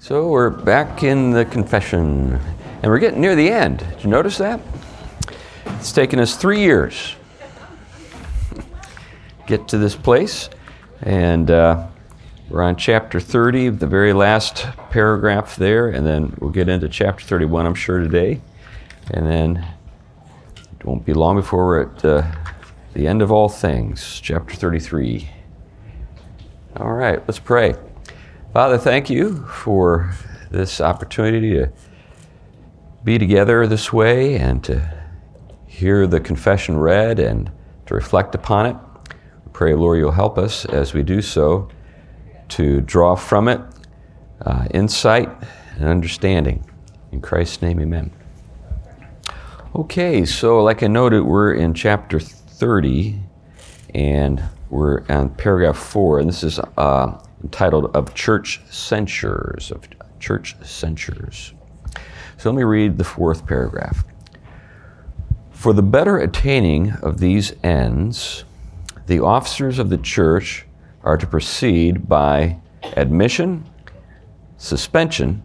So we're back in the confession, and we're getting near the end. Did you notice that? It's taken us three years get to this place, and uh, we're on chapter 30, the very last paragraph there, and then we'll get into chapter 31, I'm sure, today, and then it won't be long before we're at uh, the end of all things, chapter 33. All right, let's pray. Father, thank you for this opportunity to be together this way and to hear the confession read and to reflect upon it. We pray, Lord, you'll help us as we do so to draw from it uh, insight and understanding. In Christ's name, amen. Okay, so like I noted, we're in chapter 30 and we're on paragraph 4, and this is. Uh, entitled Of Church Censures. Of Church Censures. So let me read the fourth paragraph. For the better attaining of these ends, the officers of the church are to proceed by admonition, suspension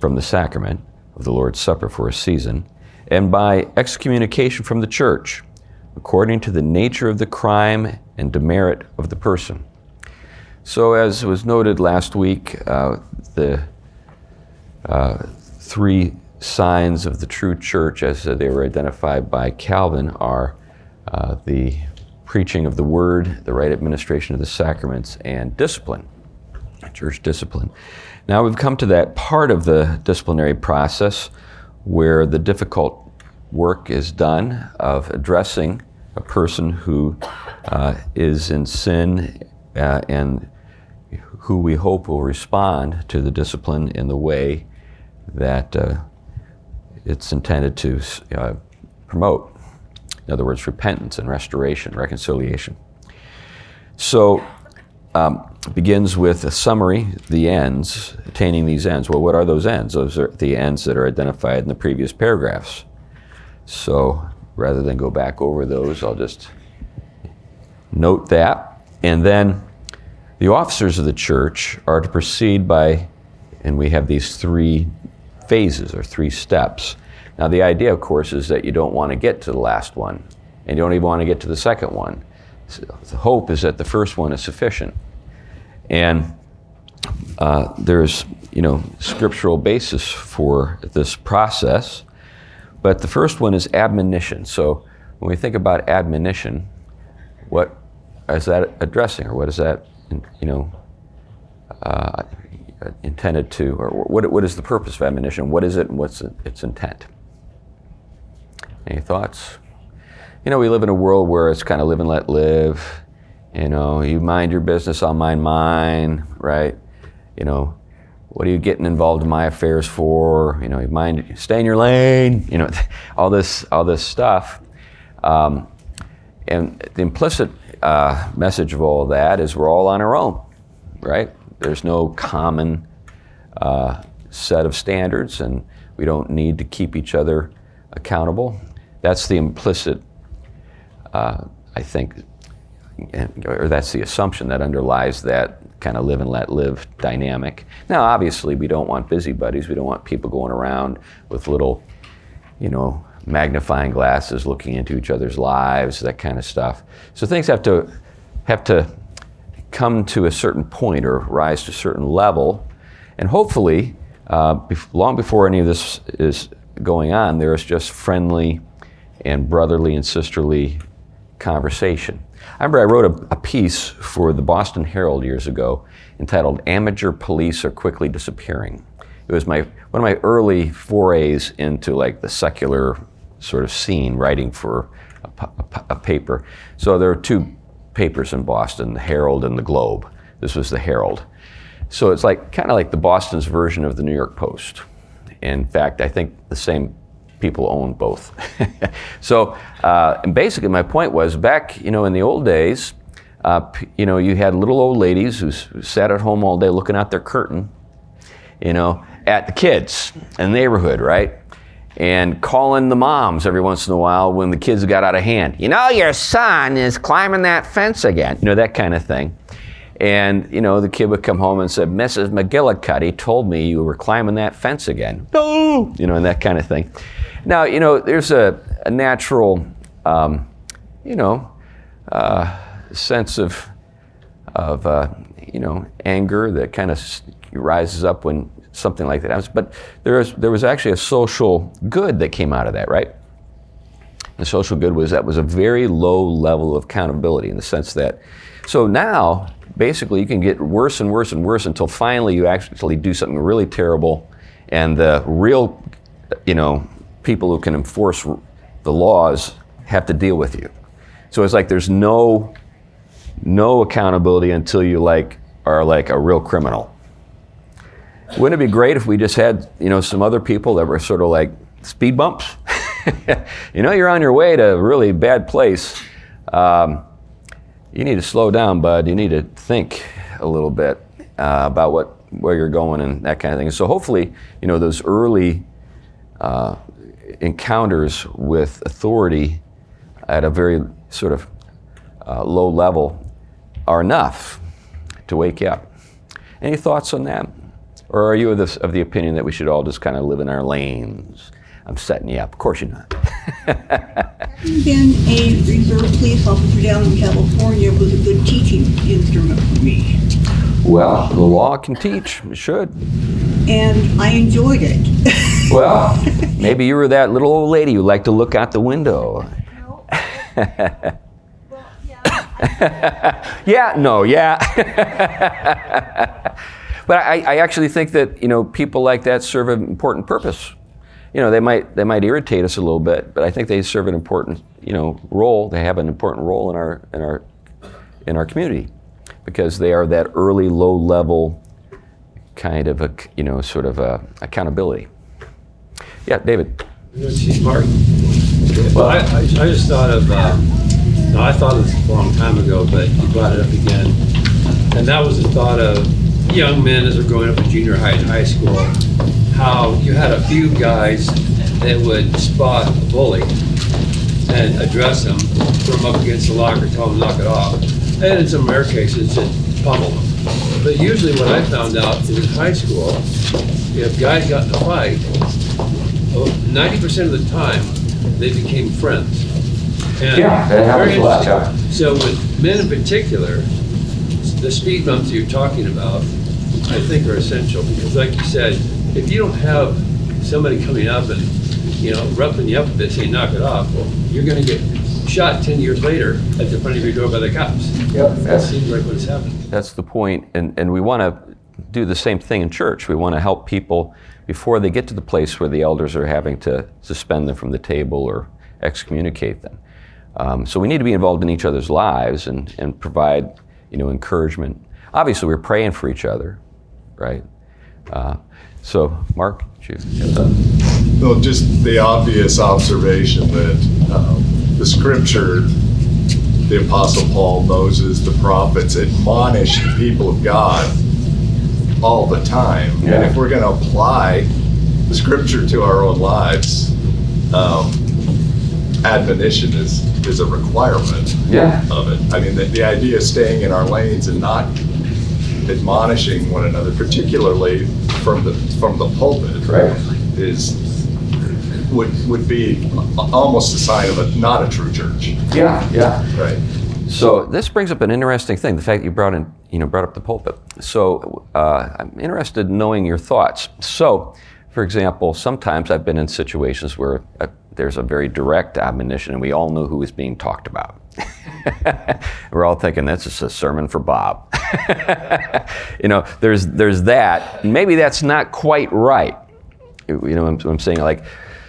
from the sacrament of the Lord's Supper for a season, and by excommunication from the church, according to the nature of the crime and demerit of the person. So, as was noted last week, uh, the uh, three signs of the true church, as they were identified by Calvin, are uh, the preaching of the word, the right administration of the sacraments, and discipline, church discipline. Now we've come to that part of the disciplinary process where the difficult work is done of addressing a person who uh, is in sin uh, and who we hope will respond to the discipline in the way that uh, it's intended to uh, promote. In other words, repentance and restoration, reconciliation. So, um, begins with a summary, the ends, attaining these ends. Well, what are those ends? Those are the ends that are identified in the previous paragraphs. So, rather than go back over those, I'll just note that. And then the officers of the church are to proceed by, and we have these three phases or three steps. Now, the idea, of course, is that you don't want to get to the last one, and you don't even want to get to the second one. So the hope is that the first one is sufficient. And uh, there's, you know, scriptural basis for this process. But the first one is admonition. So when we think about admonition, what is that addressing, or what is that you know, uh, intended to, or what, what is the purpose of admonition? What is it and what's its intent? Any thoughts? You know, we live in a world where it's kind of live and let live. You know, you mind your business, I'll mind mine, right? You know, what are you getting involved in my affairs for? You know, you mind, stay in your lane. You know, all this, all this stuff. Um, and the implicit uh, message of all that is we're all on our own, right? There's no common uh, set of standards, and we don't need to keep each other accountable. That's the implicit, uh, I think, or that's the assumption that underlies that kind of live and let live dynamic. Now, obviously, we don't want busybodies. We don't want people going around with little, you know, magnifying glasses looking into each other's lives, that kind of stuff. So things have to have to come to a certain point or rise to a certain level, and hopefully, uh, long before any of this is going on, there is just friendly and brotherly and sisterly conversation. I remember I wrote a, a, piece for the Boston Herald years ago entitled "Amateur Police Are Quickly Disappearing." It was my one of my early forays into like the secular sort of scene writing for a, a, a paper. So there are two papers in Boston, the Herald and the Globe. This was the Herald. So it's like kind of like the Boston's version of the New York Post. In fact, I think the same people own both. so, uh, basically, my point was back, you know, in the old days, uh, you know, you had little old ladies who, who sat at home all day looking out their curtain, you know, at the kids in the neighborhood, right? And calling the moms every once in a while when the kids got out of hand. You know, your son is climbing that fence again. You know, that kind of thing. And, you know, the kid would come home and say, Mrs. McGillicuddy told me you were climbing that fence again. No! You know, and that kind of thing. Now, you know, there's a, a natural, um, you know, uh, sense of, of uh, you know, anger that kind of rises up when something like that. But there was, there was actually a social good that came out of that, right? The social good was that was a very low level of accountability in the sense that, so now basically you can get worse and worse and worse until finally you actually do something really terrible, and the real, you know, people who can enforce the laws have to deal with you. So it's like there's no no accountability until you like are like a real criminal. Wouldn't it be great if we just had, you know, some other people that were sort of like speed bumps? you know, you're on your way to a really bad place. Um, you need to slow down, bud. You need to think a little bit uh, about what where you're going and that kind of thing. So hopefully, you know, those early uh, encounters with authority at a very sort of uh, low level are enough to wake you up. Any thoughts on that? Or are you of, this, of the opinion that we should all just kind of live in our lanes? I'm setting you up. Of course you're not. Having been a reserve police officer down in California was a good teaching instrument for me. Well, the law can teach. It should. And I enjoyed it. well, maybe you were that little old lady who liked to look out the window. No. well, yeah. yeah, no, yeah. But I, I actually think that you know people like that serve an important purpose. You know, they might they might irritate us a little bit, but I think they serve an important you know role. They have an important role in our in our in our community because they are that early low level kind of a you know sort of a accountability. Yeah, David. Well, I, I, I just thought of, uh, no, I thought of this a long time ago, but you brought it up again. And that was the thought of young men as they're growing up in junior high and high school, how you had a few guys that would spot a bully and address them, throw them up against the locker, tell them to knock it off. And in some rare cases, just pummel them. But usually what I found out is in high school, if guys got in a fight, oh, ninety percent of the time, they became friends. And Yeah, that happens a lot, interesting. So with men in particular, the speed bumps you're talking about, I think are essential because like you said, if you don't have somebody coming up and, you know, roughing you up a bit, saying knock it off, well, you're gonna get shot ten years later at the front of your door by the cops. Yep. That seems like what's happened. That's the point, and, and we want to do the same thing in church. We want to help people before they get to the place where the elders are having to suspend them from the table or excommunicate them. Um, so we need to be involved in each other's lives and, and provide, you know, encouragement. Obviously, we're praying for each other, right? Uh, so, Mark, you, Well, just the obvious observation that um, the scripture, the Apostle Paul, Moses, the prophets admonish the people of God all the time. Yeah. And if we're going to apply the scripture to our own lives, um, admonition is, is a requirement Yeah. of it. I mean, the, the idea of staying in our lanes and not admonishing one another, particularly from the from the pulpit, Right. is would would be almost a sign of a not a true church, yeah, yeah. right? So this brings up an interesting thing: the fact that you brought in, you know, brought up the pulpit. So uh, I'm interested in knowing your thoughts. So, for example, sometimes I've been in situations where uh, there's a very direct admonition, and we all know who is being talked about. We're all thinking that's just a sermon for Bob. you know, there's there's that. Maybe that's not quite right. You know, I'm, I'm saying like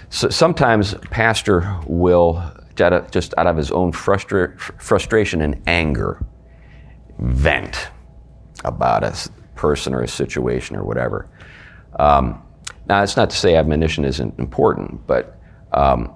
so sometimes pastor will just out of his own frustra- frustration and anger vent about a person or a situation or whatever. Um, now, it's not to say admonition isn't important, but um,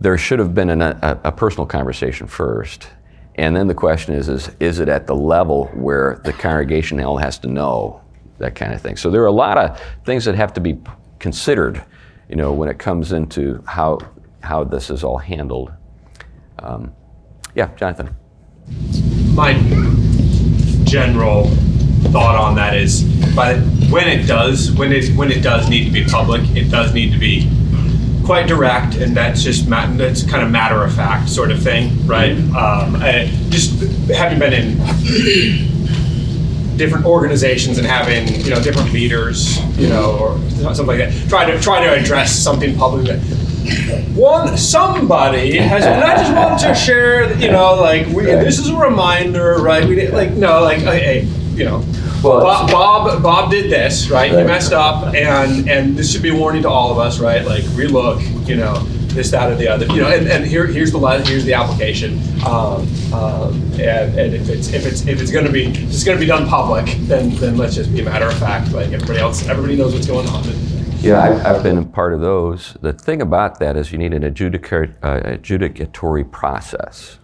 there should have been an, a, a personal conversation first. And then the question is, is, is it at the level where the congregation all has to know that kind of thing? So there are a lot of things that have to be considered, you know, when it comes into how, how this is all handled. Um, yeah, Jonathan. my general thought on that is, but when it does, when it when it does need to be public, it does need to be quite direct, and that's just ma- that's kind of matter of fact sort of thing, right? Um, I- just having been in different organizations and having you know different leaders, you know, or something like that, try to try to address something publicly. One somebody has, and I just want to share, you know, like we, this is a reminder, right? We did, like no, like hey, you know. Well, Bob, Bob, Bob did this, right? He messed up, and and this should be a warning to all of us, right? Like relook, you know, this, that, or the other, you know. And, and here, here's the here's the application, um, um, and, and if it's if it's if it's going to be if it's going to be done public, then then let's just be a matter of fact, like everybody else, everybody knows what's going on. Yeah, I've, I've been a part of those. The thing about that is you need an adjudica- uh, adjudicatory process,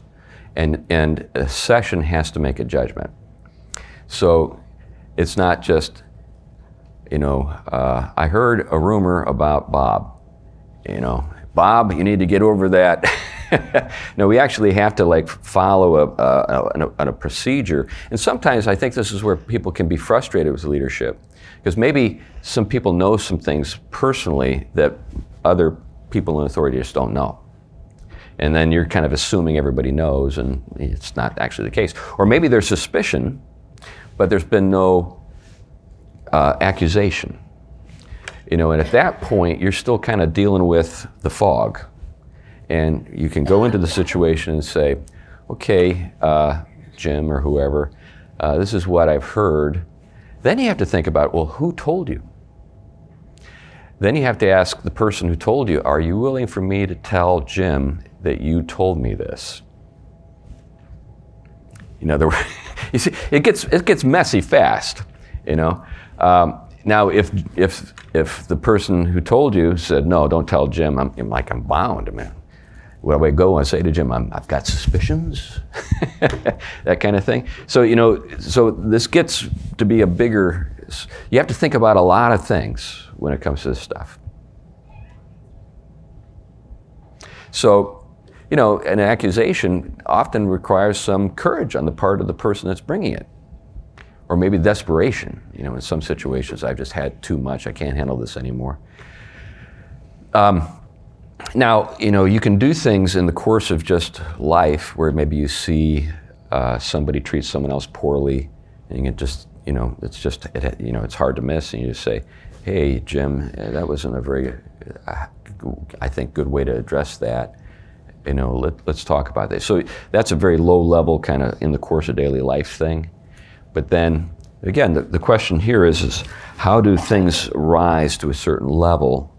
and and a session has to make a judgment. So it's not just, you know, uh, I heard a rumor about Bob. You know, Bob, you need to get over that. no, we actually have to like follow a, a, a, a procedure. And sometimes I think this is where people can be frustrated with leadership. Because maybe some people know some things personally that other people in authority just don't know. And then you're kind of assuming everybody knows, and it's not actually the case. Or maybe there's suspicion, but there's been no uh, accusation. You know, and at that point, you're still kind of dealing with the fog. And you can go into the situation and say, okay, uh, Jim or whoever, uh, this is what I've heard. Then you have to think about, well, who told you? Then you have to ask the person who told you, are you willing for me to tell Jim that you told me this? You know, there, you see, it gets it gets messy fast. You know, um, now if if if the person who told you said no, don't tell Jim, I'm, I'm like I'm bound, man. Where do I go and say to Jim, I'm, I've got suspicions, that kind of thing. So you know, so this gets to be a bigger. You have to think about a lot of things when it comes to this stuff. So, you know, an accusation often requires some courage on the part of the person that's bringing it, or maybe desperation. You know, in some situations, I've just had too much. I can't handle this anymore. Um, now, you know, you can do things in the course of just life where maybe you see uh, somebody treat someone else poorly, and you can just, you know, it's just, it, you know, it's hard to miss, and you just say, "Hey, Jim, uh, that wasn't a very, uh, I think, good way to address that." You know, let, let's talk about this. So that's a very low level kind of in the course of daily life thing. But then again, the, the question here is, is how do things rise to a certain level?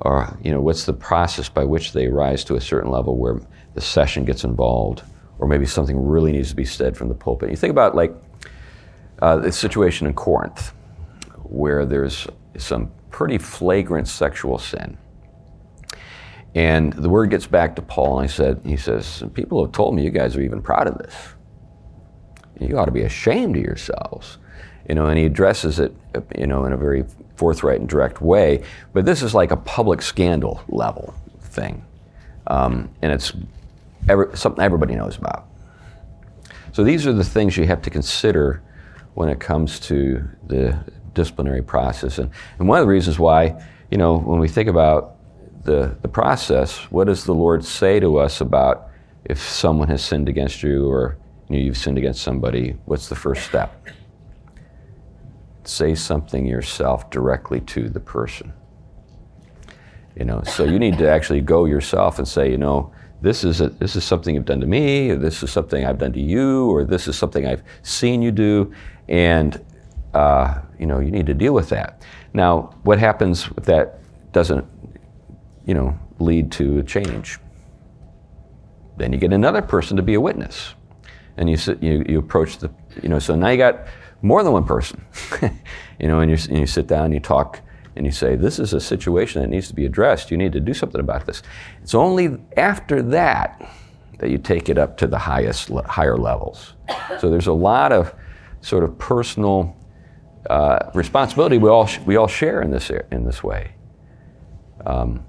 Or, you know, what's the process by which they rise to a certain level where the session gets involved, or maybe something really needs to be said from the pulpit? You think about like uh, the situation in Corinth, where there's some pretty flagrant sexual sin. And the word gets back to Paul, and he said, he says, people have told me you guys are even proud of this. You ought to be ashamed of yourselves. You know, and he addresses it, you know, in a very forthright and direct way. But this is like a public scandal level thing, um, and it's every, something everybody knows about. So these are the things you have to consider when it comes to the disciplinary process. And, and one of the reasons why, you know, when we think about the, the process, what does the Lord say to us about if someone has sinned against you or you know, you've sinned against somebody? What's the first step? Say something yourself directly to the person. You know, so you need to actually go yourself and say, you know, this is a, this is something you've done to me, or this is something I've done to you, or this is something I've seen you do, and uh, you know you need to deal with that. Now, what happens if that doesn't, you know, lead to a change? Then you get another person to be a witness, and you sit, you, you approach the, you know, so now you got more than one person, you know, and you, and you sit down, you talk, and you say, this is a situation that needs to be addressed. You need to do something about this. It's only after that that you take it up to the highest, higher levels. So there's a lot of sort of personal uh, responsibility we all, we all share in this, in this way. Um,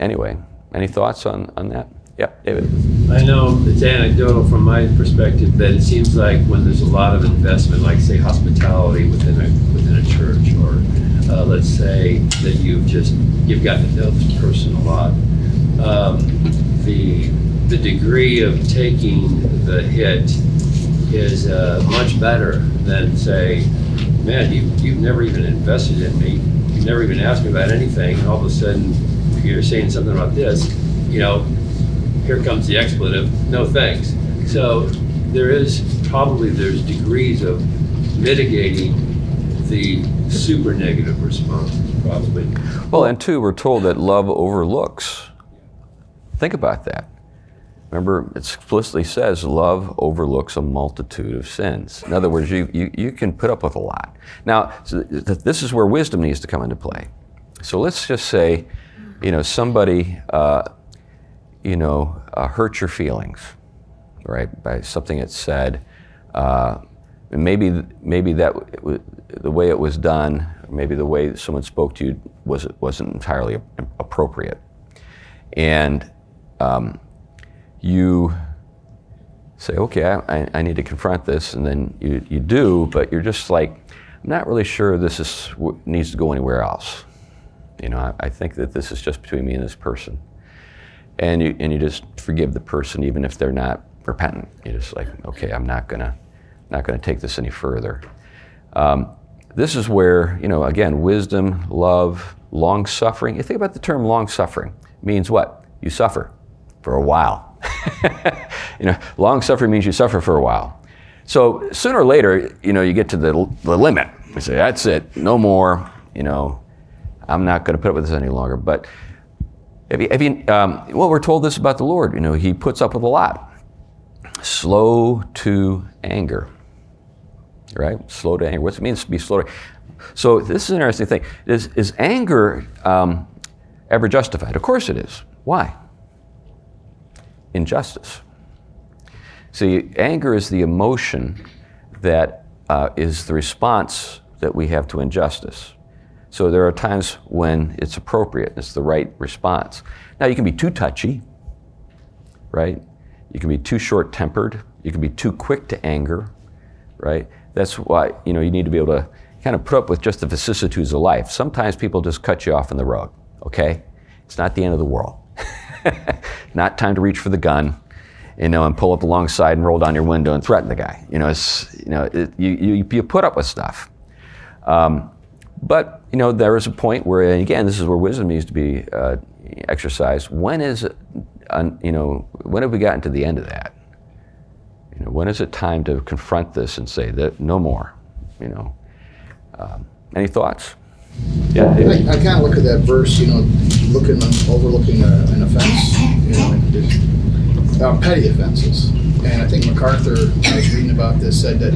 anyway, any thoughts on, on that? Yep, David. I know it's anecdotal from my perspective, but it seems like when there's a lot of investment, like say hospitality within a within a church, or uh, let's say that you've just you've gotten to know this person a lot, um, the the degree of taking the hit is uh, much better than say, man, you you've never even invested in me, you've never even asked me about anything, and all of a sudden you're saying something about this, you know, here comes the expletive, no thanks. So there is, probably there's degrees of mitigating the super negative response, probably. Well, and two, we're told that love overlooks. Think about that. Remember, it explicitly says love overlooks a multitude of sins. In other words, you, you, you can put up with a lot. Now, so th- this is where wisdom needs to come into play. So let's just say, you know, somebody, uh, you know, uh, hurt your feelings, right, by something it said. Uh, maybe, maybe that the way it was done, maybe the way someone spoke to you was, wasn't entirely appropriate. And um, you say, okay, I, I need to confront this, and then you, you do, but you're just like, I'm not really sure this is needs to go anywhere else. You know, I, I think that this is just between me and this person. And you, and you just forgive the person even if they're not repentant. You're just like, okay, I'm not gonna, not gonna take this any further. Um, this is where, you know, again, wisdom, love, long suffering. You think about the term long suffering. means what? You suffer for a while. you know, long suffering means you suffer for a while. So sooner or later, you know, you get to the, the limit. You say, that's it, no more, you know, I'm not going to put up with this any longer. But if you, if you, um, well, we're told this about the Lord, you know, he puts up with a lot. Slow to anger, right? Slow to anger. What's it mean to be slow to So this is an interesting thing. Is, is anger um, ever justified? Of course it is. Why? Injustice. See, anger is the emotion that uh, is the response that we have to injustice. So there are times when it's appropriate, it's the right response. Now, you can be too touchy, right? You can be too short tempered. You can be too quick to anger, right? That's why you know you need to be able to kind of put up with just the vicissitudes of life. Sometimes people just cut you off in the road. Okay, it's not the end of the world. not time to reach for the gun, you know, and pull up alongside and roll down your window and threaten the guy. You know, it's you know it, you, you you put up with stuff. Um, but you know, there is a point where, and again, this is where wisdom needs to be uh, exercised. When is, uh, you know, when have we gotten to the end of that? You know, when is it time to confront this and say that no more? You know, um, any thoughts? Yeah. I, I kind of look at that verse, you know, looking overlooking a, an offense, you know, it, uh, petty offenses. And I think MacArthur, I was reading about this, said that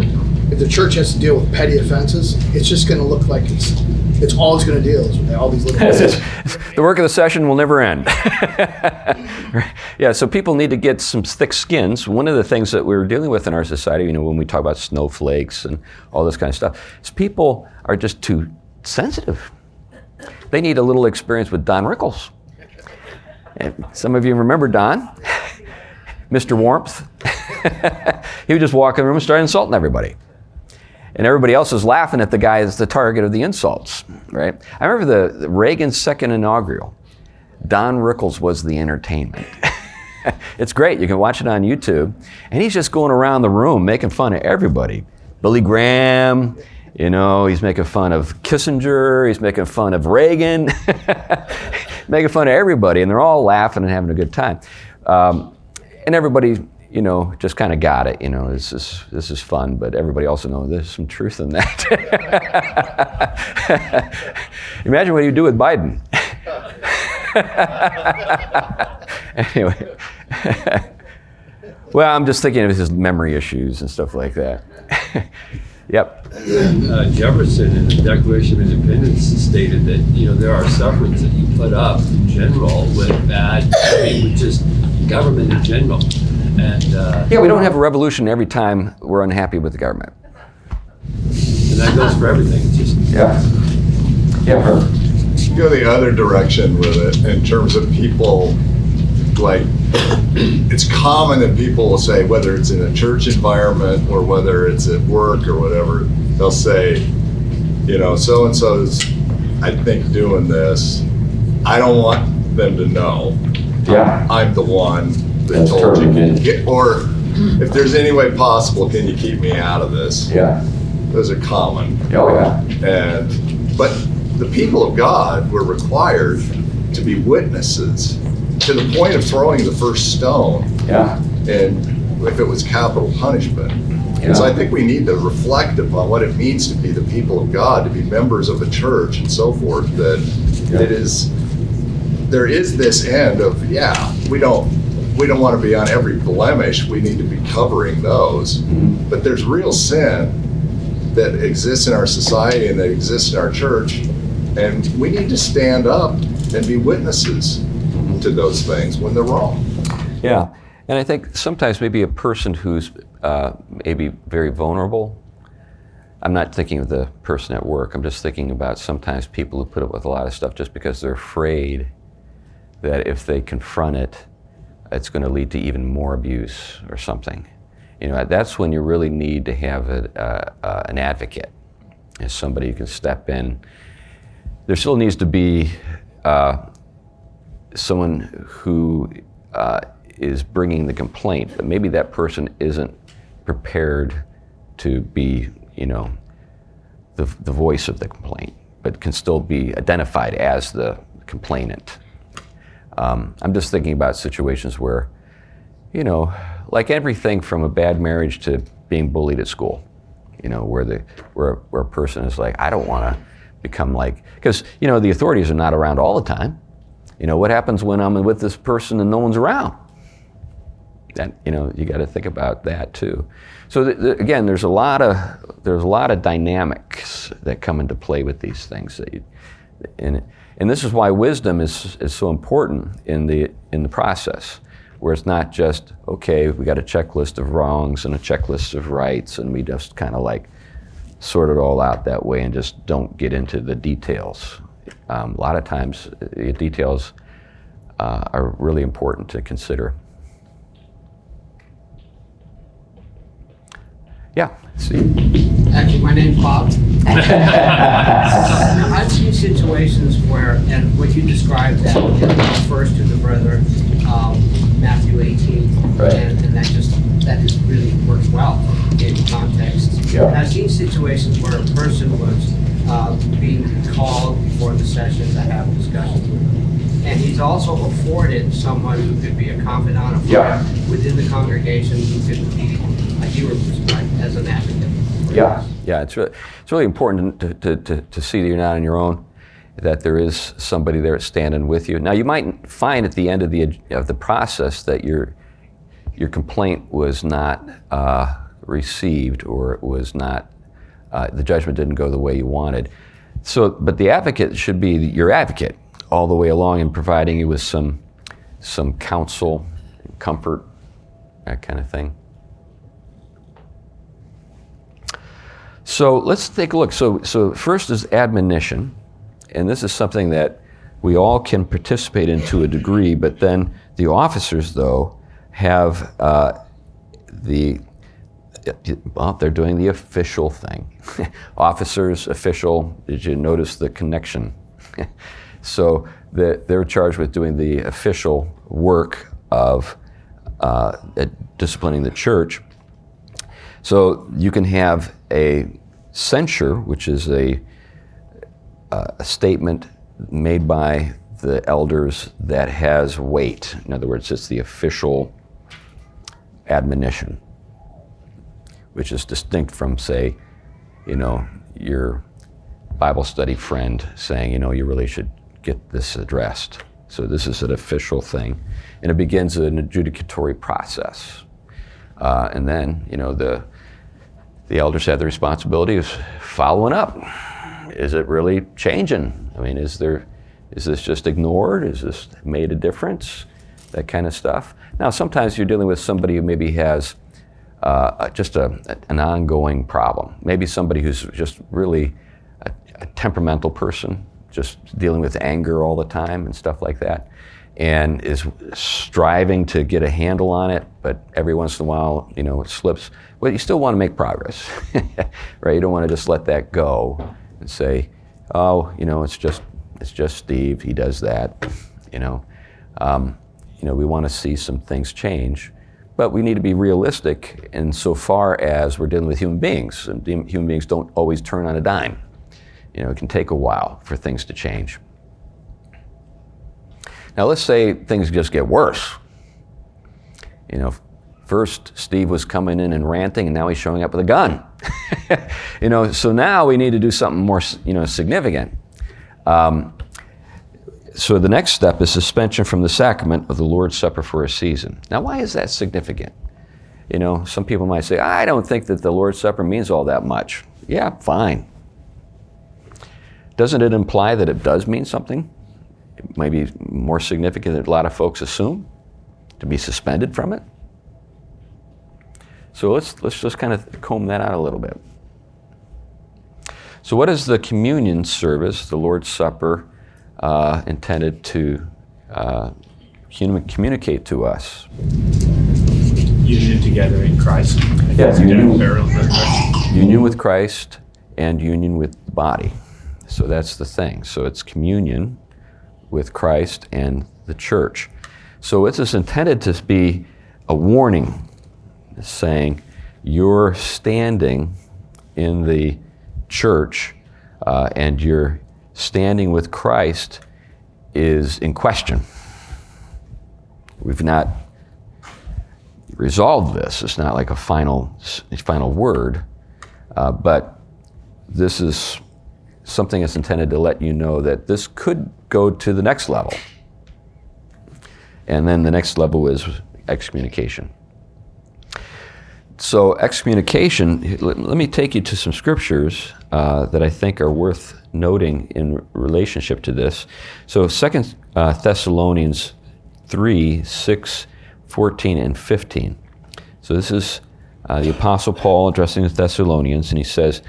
if the church has to deal with petty offenses, it's just going to look like it's it's all it's going to deal with all these little. the work of the session will never end. yeah, so people need to get some thick skins. One of the things that we're dealing with in our society, you know, when we talk about snowflakes and all this kind of stuff, is people are just too sensitive. They need a little experience with Don Rickles. And some of you remember Don, Mr. Warmth. he would just walk in the room and start insulting everybody and everybody else is laughing at the guy that's the target of the insults, right? I remember the, the Reagan's second inaugural. Don Rickles was the entertainment. it's great. You can watch it on YouTube. And he's just going around the room making fun of everybody. Billy Graham, you know, he's making fun of Kissinger, he's making fun of Reagan, making fun of everybody, and they're all laughing and having a good time. Um, and everybody you know, just kind of got it. You know, this is this is fun, but everybody also knows there's some truth in that. Imagine what you do with Biden. anyway, well, I'm just thinking of his memory issues and stuff like that. yep. Uh, Jefferson in the Declaration of Independence stated that you know there are sufferings that you put up in general with bad, I mean, with just government in general. And, uh, yeah, we don't have a revolution every time we're unhappy with the government. And that goes for everything. It's just yeah, yeah. Go the other direction with it in terms of people like it's common that people will say, whether it's in a church environment or whether it's at work or whatever, they'll say, you know, so and so's, I think, doing this. I don't want them to know. Yeah. I'm the one that That's told you. good. Get- Or if there's any way possible, can you keep me out of this? Yeah. Those are common. Oh, yeah. And, but the people of God were required to be witnesses to the point of throwing the first stone Yeah. and if it was capital punishment. And so I think we need to reflect upon what it means to be the people of God, to be members of a church and so forth, that it is, there is this end of, yeah, we don't, we don't want to be on every blemish, we need to be covering those. But there's real sin that exists in our society and that exists in our church, and we need to stand up and be witnesses to those things when they're wrong. Yeah, and I think sometimes maybe a person who's uh, maybe very vulnerable. I'm not thinking of the person at work. I'm just thinking about sometimes people who put up with a lot of stuff just because they're afraid that if they confront it, it's going to lead to even more abuse or something. You know, that's when you really need to have a, uh, uh, an advocate, as somebody who can step in. There still needs to be uh, someone who uh, is bringing the complaint, but maybe that person isn't prepared to be, you know, the, the voice of the complaint, but can still be identified as the complainant. Um, I'm just thinking about situations where, you know, like everything from a bad marriage to being bullied at school, you know, where the where where a person is like, I don't want to become like, because you know the authorities are not around all the time. You know, what happens when I'm with this person and no one's around? That you know, you got to think about that too. So th- th- again, there's a lot of there's a lot of dynamics that come into play with these things. That you, and and this is why wisdom is is so important in the in the process, where it's not just okay, we got a checklist of wrongs and a checklist of rights, and we just kind of like sort it all out that way and just don't get into the details. Um, a lot of times, the details uh, are really important to consider. Yeah, see. Actually, my name's Bob. Now, I've seen situations where, and what you described that it refers to the brother, um, Matthew 18. Right. And, and that just, that just really works well in context. Yeah. And I've seen situations where a person was, uh, being called before the session to have discussions with them. And he's also afforded someone who could be a confidant, a Yeah. within the congregation who could be, like you were describing, as an advocate. Yeah, yeah, it's really, it's really important to, to, to, to see that you're not on your own, that there is somebody there standing with you. Now, you might find at the end of the of the process that your your complaint was not uh, received or it was not uh, the judgment didn't go the way you wanted. So, but the advocate should be your advocate all the way along and providing you with some some counsel, comfort, that kind of thing. So let's take a look. So, so first is admonition, and this is something that we all can participate in to a degree. But then the officers, though, have uh, the well, they're doing the official thing. officers, official. Did you notice the connection? so the, they're charged with doing the official work of uh, disciplining the church. So you can have a censure, which is a, a statement made by the elders that has weight. In other words, it's the official admonition, which is distinct from, say, you know, your Bible study friend saying, you know, you really should get this addressed. So this is an official thing, and it begins an adjudicatory process. Uh, and then, you know, the the elders have the responsibility of following up. Is it really changing? I mean, is there is this just ignored? Is this made a difference? That kind of stuff. Now, sometimes you're dealing with somebody who maybe has uh, just a, an ongoing problem. Maybe somebody who's just really a, a temperamental person, just dealing with anger all the time and stuff like that. And is striving to get a handle on it, but every once in a while, you know, it slips. Well, you still want to make progress, right? You don't want to just let that go and say, oh, you know, it's just it's just Steve. He does that, you know. Um, you know, we want to see some things change, but we need to be realistic insofar as we're dealing with human beings, and human beings don't always turn on a dime. You know, it can take a while for things to change. Now, let's say things just get worse. You know, first Steve was coming in and ranting, and now he's showing up with a gun. you know, so now we need to do something more, you know, significant. Um, so the next step is suspension from the sacrament of the Lord's Supper for a season. Now, why is that significant? You know, some people might say, I don't think that the Lord's Supper means all that much. Yeah, fine. Doesn't it imply that it does mean something? It might be more significant than a lot of folks assume to be suspended from it. So let's, let's just kind of comb that out a little bit. So, what is the communion service, the Lord's Supper, uh, intended to uh, communicate to us? Union together in Christ. Yes, union, union with Christ and union with the body. So that's the thing. So it's communion with Christ and the church. So it's intended to be a warning saying you're standing in the church uh, and your standing with Christ is in question. We've not resolved this. It's not like a final, final word, uh, but this is something that's intended to let you know that this could go to the next level. And then the next level is excommunication. So, excommunication, let, me take you to some scriptures uh, that I think are worth noting in relationship to this. So, Second uh, Thessalonians 3 6, 14, and 15. So, this is uh, the Apostle Paul addressing the Thessalonians, and he says,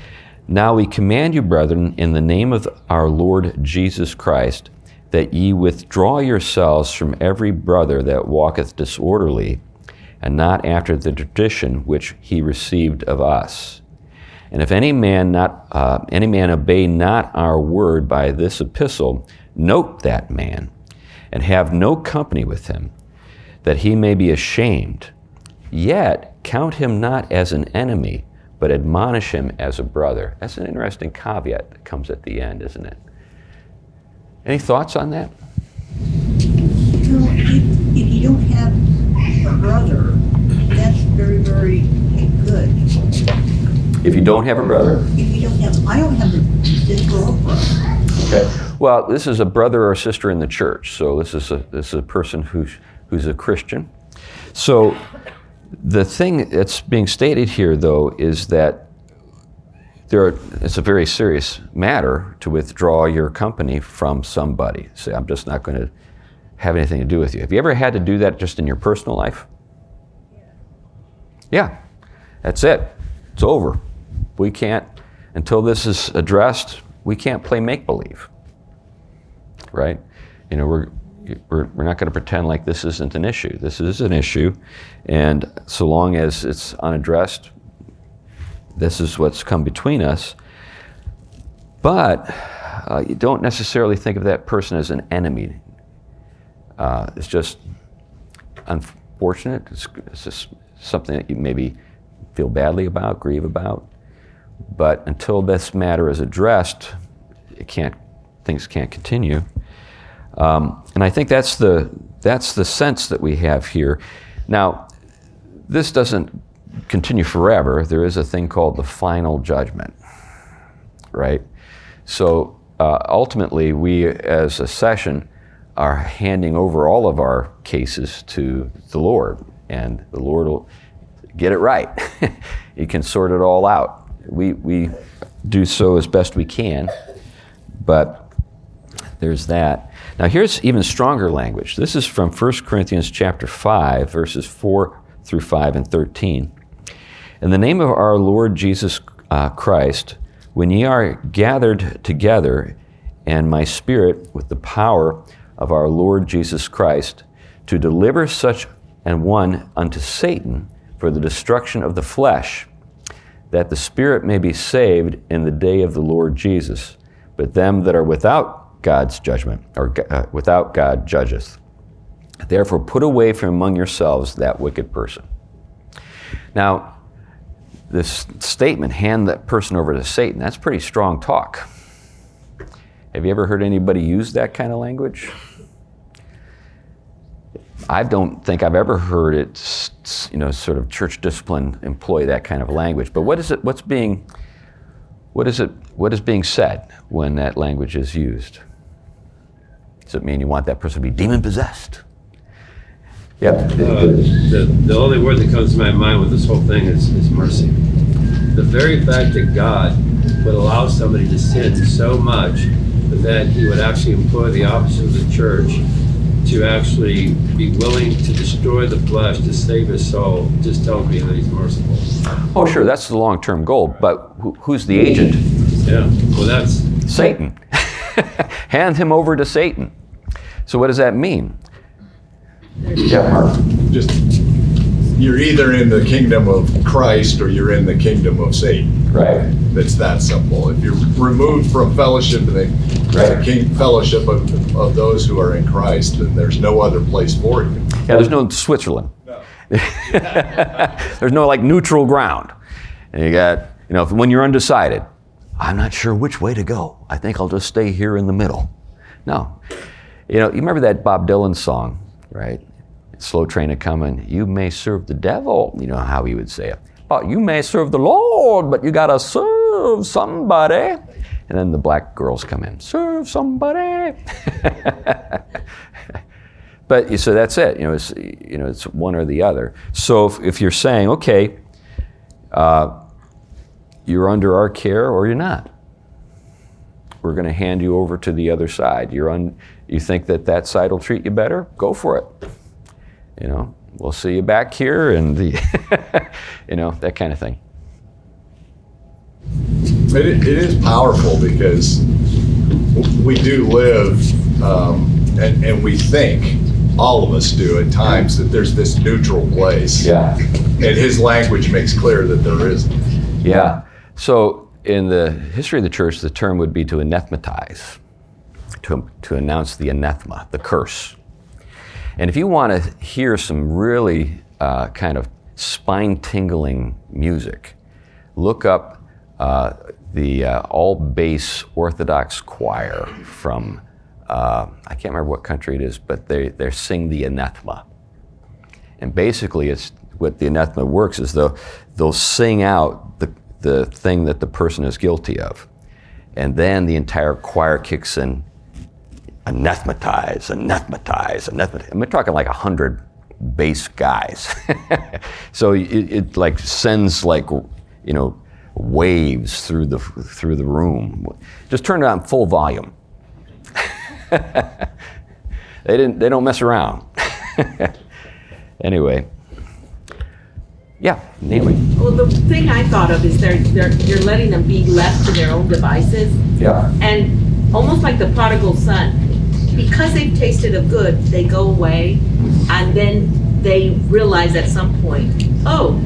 Now we command you, brethren, in the name of our Lord Jesus Christ, that ye withdraw yourselves from every brother that walketh disorderly and not after the tradition which he received of us. And if any man not uh, any man obey not our word by this epistle, note that man, and have no company with him, that he may be ashamed. Yet count him not as an enemy, but admonish him as a brother. That's an interesting caveat that comes at the end, isn't it? Any thoughts on that? Well, if, if you don't have a brother, that's very, very good. If you don't have a brother? If you don't have, I don't have a, this girlfriend. Okay. Well, this is a brother or sister in the church. So this is a this is a person who's who's a Christian. So the thing that's being stated here, though, is that there are, it's a very serious matter to withdraw your company from somebody. Say, I'm just not going to have anything to do with you. Have you ever had to do that just in your personal life? Yeah, that's it. It's over. We can't, until this is addressed, we can't play make believe. Right? You know, we're, we're, we're not going to pretend like this isn't an issue. This is an issue, and so long as it's unaddressed, this is what's come between us. But uh, you don't necessarily think of that person as an enemy uh, it's just unfortunate. It's, it's, just something that you maybe feel badly about, grieve about. But until this matter is addressed, it can't, things can't continue. Um, and I think that's the, that's the sense that we have here. Now, this doesn't continue forever. There is a thing called the final judgment, right? So uh, ultimately, we as a session are handing over all of our cases to the Lord, and the Lord will get it right. he can sort it all out. We, we do so as best we can, but there's that. Now here's even stronger language. This is from 1 Corinthians chapter 5, verses 4 through 5 and 13. In the name of our Lord Jesus uh, Christ, when ye are gathered together, and my spirit with the power of our Lord Jesus Christ, to deliver such an one unto Satan for the destruction of the flesh, that the spirit may be saved in the day of the Lord Jesus. But them that are without God's judgment, or uh, without God judgeth. Therefore, put away from among yourselves that wicked person. Now, this statement, hand that person over to Satan, that's pretty strong talk. Have you ever heard anybody use that kind of language? I don't think I've ever heard it, you know, sort of church discipline employ that kind of language. But what is it? What's being, what is it? What is being said when that language is used? Does it mean you want that person to be demon possessed? Yep. Uh, the, the only word that comes to my mind with this whole thing is, is mercy. The very fact that God would allow somebody to sin so much that he would actually employ the officers of the church to actually be willing to destroy the flesh to save his soul just tells me that he's merciful. Oh, sure, that's the long term goal, but who, who's the agent? Yeah, well, that's Satan. Hand him over to Satan. So, what does that mean? Yeah, Mark. Just, you're either in the kingdom of Christ or you're in the kingdom of Satan. Right. It's that simple. If you're removed from fellowship in the, Right. the king, fellowship of, of those who are in Christ, then there's no other place for you. Yeah, there's no Switzerland. No. there's no like neutral ground. And you got, you know, when you're undecided, I'm not sure which way to go. I think I'll just stay here in the middle. No. You know, you remember that Bob Dylan song, right? Slow train a coming. You may serve the devil. You know how he would say it. But you may serve the Lord, but you gotta serve somebody. And then the black girls come in. Serve somebody. But so that's it. You know, it's you know it's one or the other. So if, if you're saying, okay, uh, you're under our care or you're not, we're going to hand you over to the other side. You're on. You think that that side will treat you better? Go for it. You know, we'll see you back here, and the, you know that kind of thing. It, it is powerful because we do live, um, and, and we think, all of us do at times, that there's this neutral place. Yeah. And his language makes clear that there isn't. Yeah. So in the history of the church, the term would be to anathematize, to, to announce the anathema, the curse. And if you want to hear some really uh, kind of spine tingling music, look up uh, the uh, all bass Orthodox choir from, uh, I can't remember what country it is, but they, they sing the anathema. And basically, it's what the anathema works is they'll, they'll sing out the, the thing that the person is guilty of. And then the entire choir kicks in anathematize, anathematize, anathematize. We're talking like a hundred bass guys. so it, it like sends like, you know, waves through the, through the room. Just turn it on full volume. they, didn't, they don't mess around. anyway. Yeah, Naomi. Well, the thing I thought of is they're, they're, you're letting them be left to their own devices. Yeah. And almost like the prodigal son, because they've tasted of good, they go away and then they realize at some point, oh,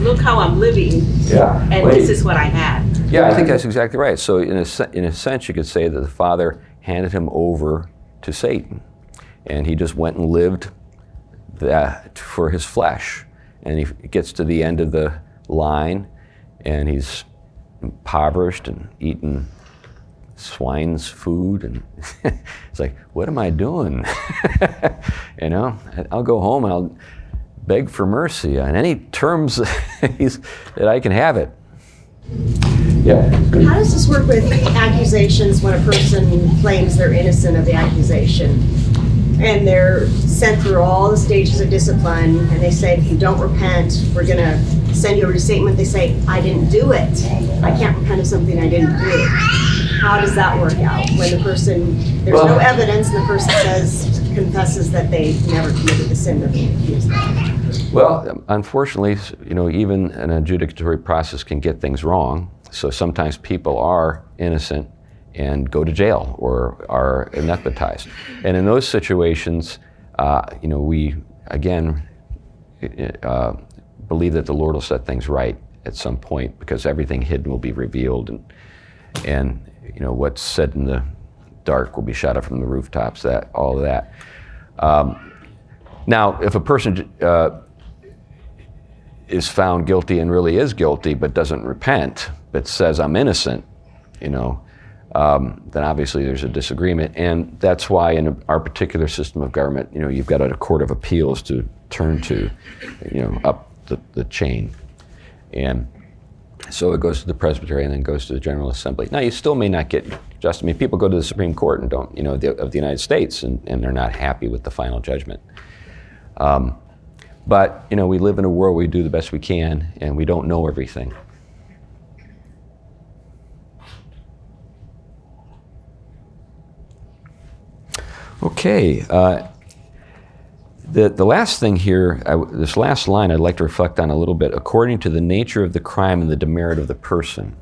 look how I'm living Yeah. and this is what I had. Yeah, I think that's exactly right. So, in a, in a sense, you could say that the father handed him over to Satan, and he just went and lived that for his flesh. And he gets to the end of the line, and he's impoverished and eating swine's food, and it's like, what am I doing? you know, I'll go home and I'll beg for mercy on any terms that I can have it. Yeah. How does this work with accusations when a person claims they're innocent of the accusation? And they're sent through all the stages of discipline, and they say, if you don't repent, we're gonna send you over to Satan. But they say, I didn't do it. I can't repent of something I didn't do. How does that work out when the person, there's no Well- evidence, and the person says, confesses that they never committed the sin they're being accused of? Well, unfortunately, you know, even an adjudicatory process can get things wrong. So sometimes people are innocent and go to jail or are anathematized. And in those situations, uh, you know, we again uh, believe that the Lord will set things right at some point because everything hidden will be revealed, and and you know what's said in the dark will be shouted from the rooftops. That all of that. Um, now, if a person uh, is found guilty and really is guilty, but doesn't repent, but says I'm innocent, you know, um, then obviously there's a disagreement, and that's why in our particular system of government, you know, you've got a court of appeals to turn to, you know, up the, the chain, and so it goes to the presbytery and then goes to the general assembly. Now you still may not get just. I mean, people go to the Supreme Court and don't, you know, the, of the United States, and, and they're not happy with the final judgment. Um, but you know, we live in a world where we do the best we can, and we don't know everything. Okay. Uh, the, the last thing here, I, this last line, I'd like to reflect on a little bit. According to the nature of the crime and the demerit of the person.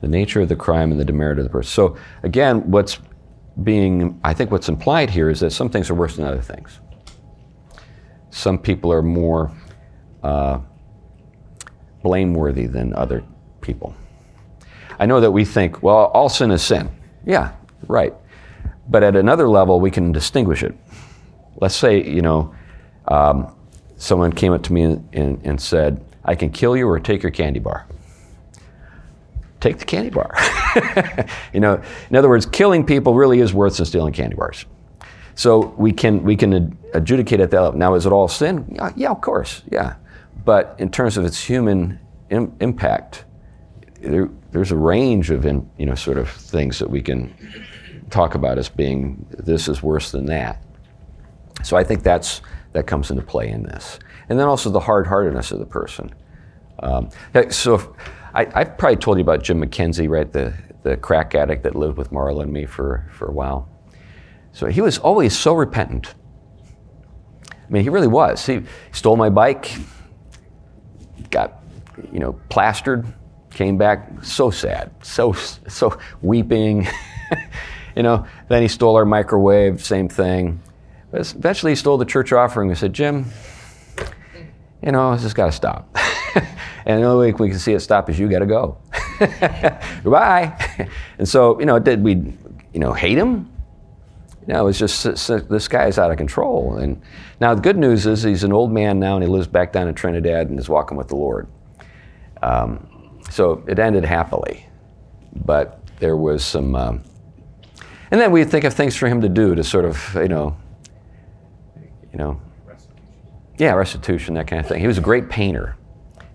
The nature of the crime and the demerit of the person. So, again, what's being, I think what's implied here is that some things are worse than other things. Some people are more uh, blameworthy than other people. I know that we think, well, all sin is sin. Yeah, right. But at another level, we can distinguish it. Let's say, you know, um, someone came up to me and, and, said, I can kill you or take your candy bar. Take the candy bar. you know, in other words, killing people really is worse than stealing candy bars. So we can, we can adjudicate at that level. Now, is it all sin? Yeah, yeah of course, yeah. But in terms of its human Im- impact, there, there's a range of, in, you know, sort of things that we can talk about as being this is worse than that. So I think that's that comes into play in this, and then also the hard-heartedness of the person. Um, so if, I, have probably told you about Jim McKenzie, right? The the crack addict that lived with Marla and me for for a while. So he was always so repentant. I mean, he really was. He stole my bike, got you know plastered, came back so sad, so so weeping. you know, then he stole our microwave, same thing. Eventually he stole the church offering. We said, Jim, you know, this has got to stop. and the only way we can see it stop is you got to go. Goodbye. and so, you know, did we, you know, hate him? No, it's just this guy is out of control. And now the good news is he's an old man now, and he lives back down in Trinidad and is walking with the Lord. Um, so it ended happily, but there was some um, and then we think of things for him to do to sort of, you know, you know, yeah, restitution, that kind of thing. He was a great painter.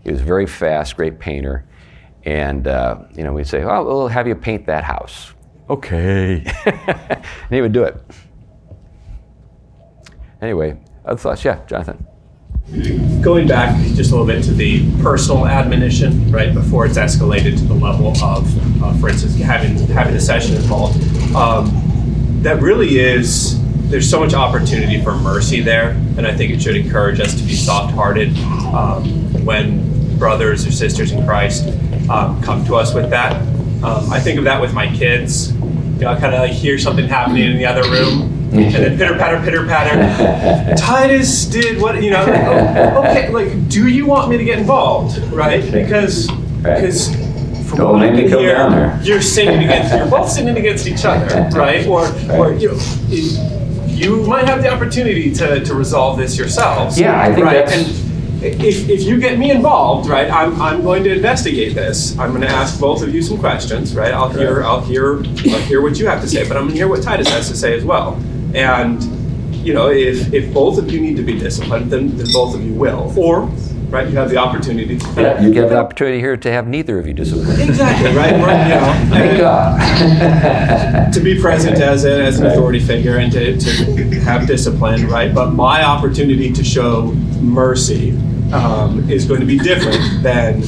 He was very fast, great painter. And, uh, you know, we'd say, oh, we'll have you paint that house. Okay. and he would do it. Anyway, other thoughts? Yeah, Jonathan. Going back just a little bit to the personal admonition, right, before it's escalated to the level of, uh, for instance, having having a session involved, um, that really is there's so much opportunity for mercy there, and I think it should encourage us to be soft-hearted um, when brothers or sisters in Christ um, come to us with that. Um, I think of that with my kids. You know, I kind of like hear something happening in the other room, and then pitter patter, pitter patter. Titus did what you know. Like, oh, okay, like, do you want me to get involved, right? Because because from Don't what I make me can come down there. hear, you're sinning against you're both sinning against each other, right? Or or you know. You might have the opportunity to, to resolve this yourselves. Yeah, I think right? that's- And if, if you get me involved, right, I'm, I'm going to investigate this. I'm going to ask both of you some questions, right? I'll hear I'll hear I'll hear what you have to say, but I'm going to hear what Titus has to say as well. And you know, if if both of you need to be disciplined, then, then both of you will. Or right, you have the opportunity. To, Yeah, you get the opportunity here to have neither of you disciplined. Exactly right. Right. You know, Thank God. to be present as, a, as an authority figure and to, to have discipline, right? But my opportunity to show mercy um, is going to be different than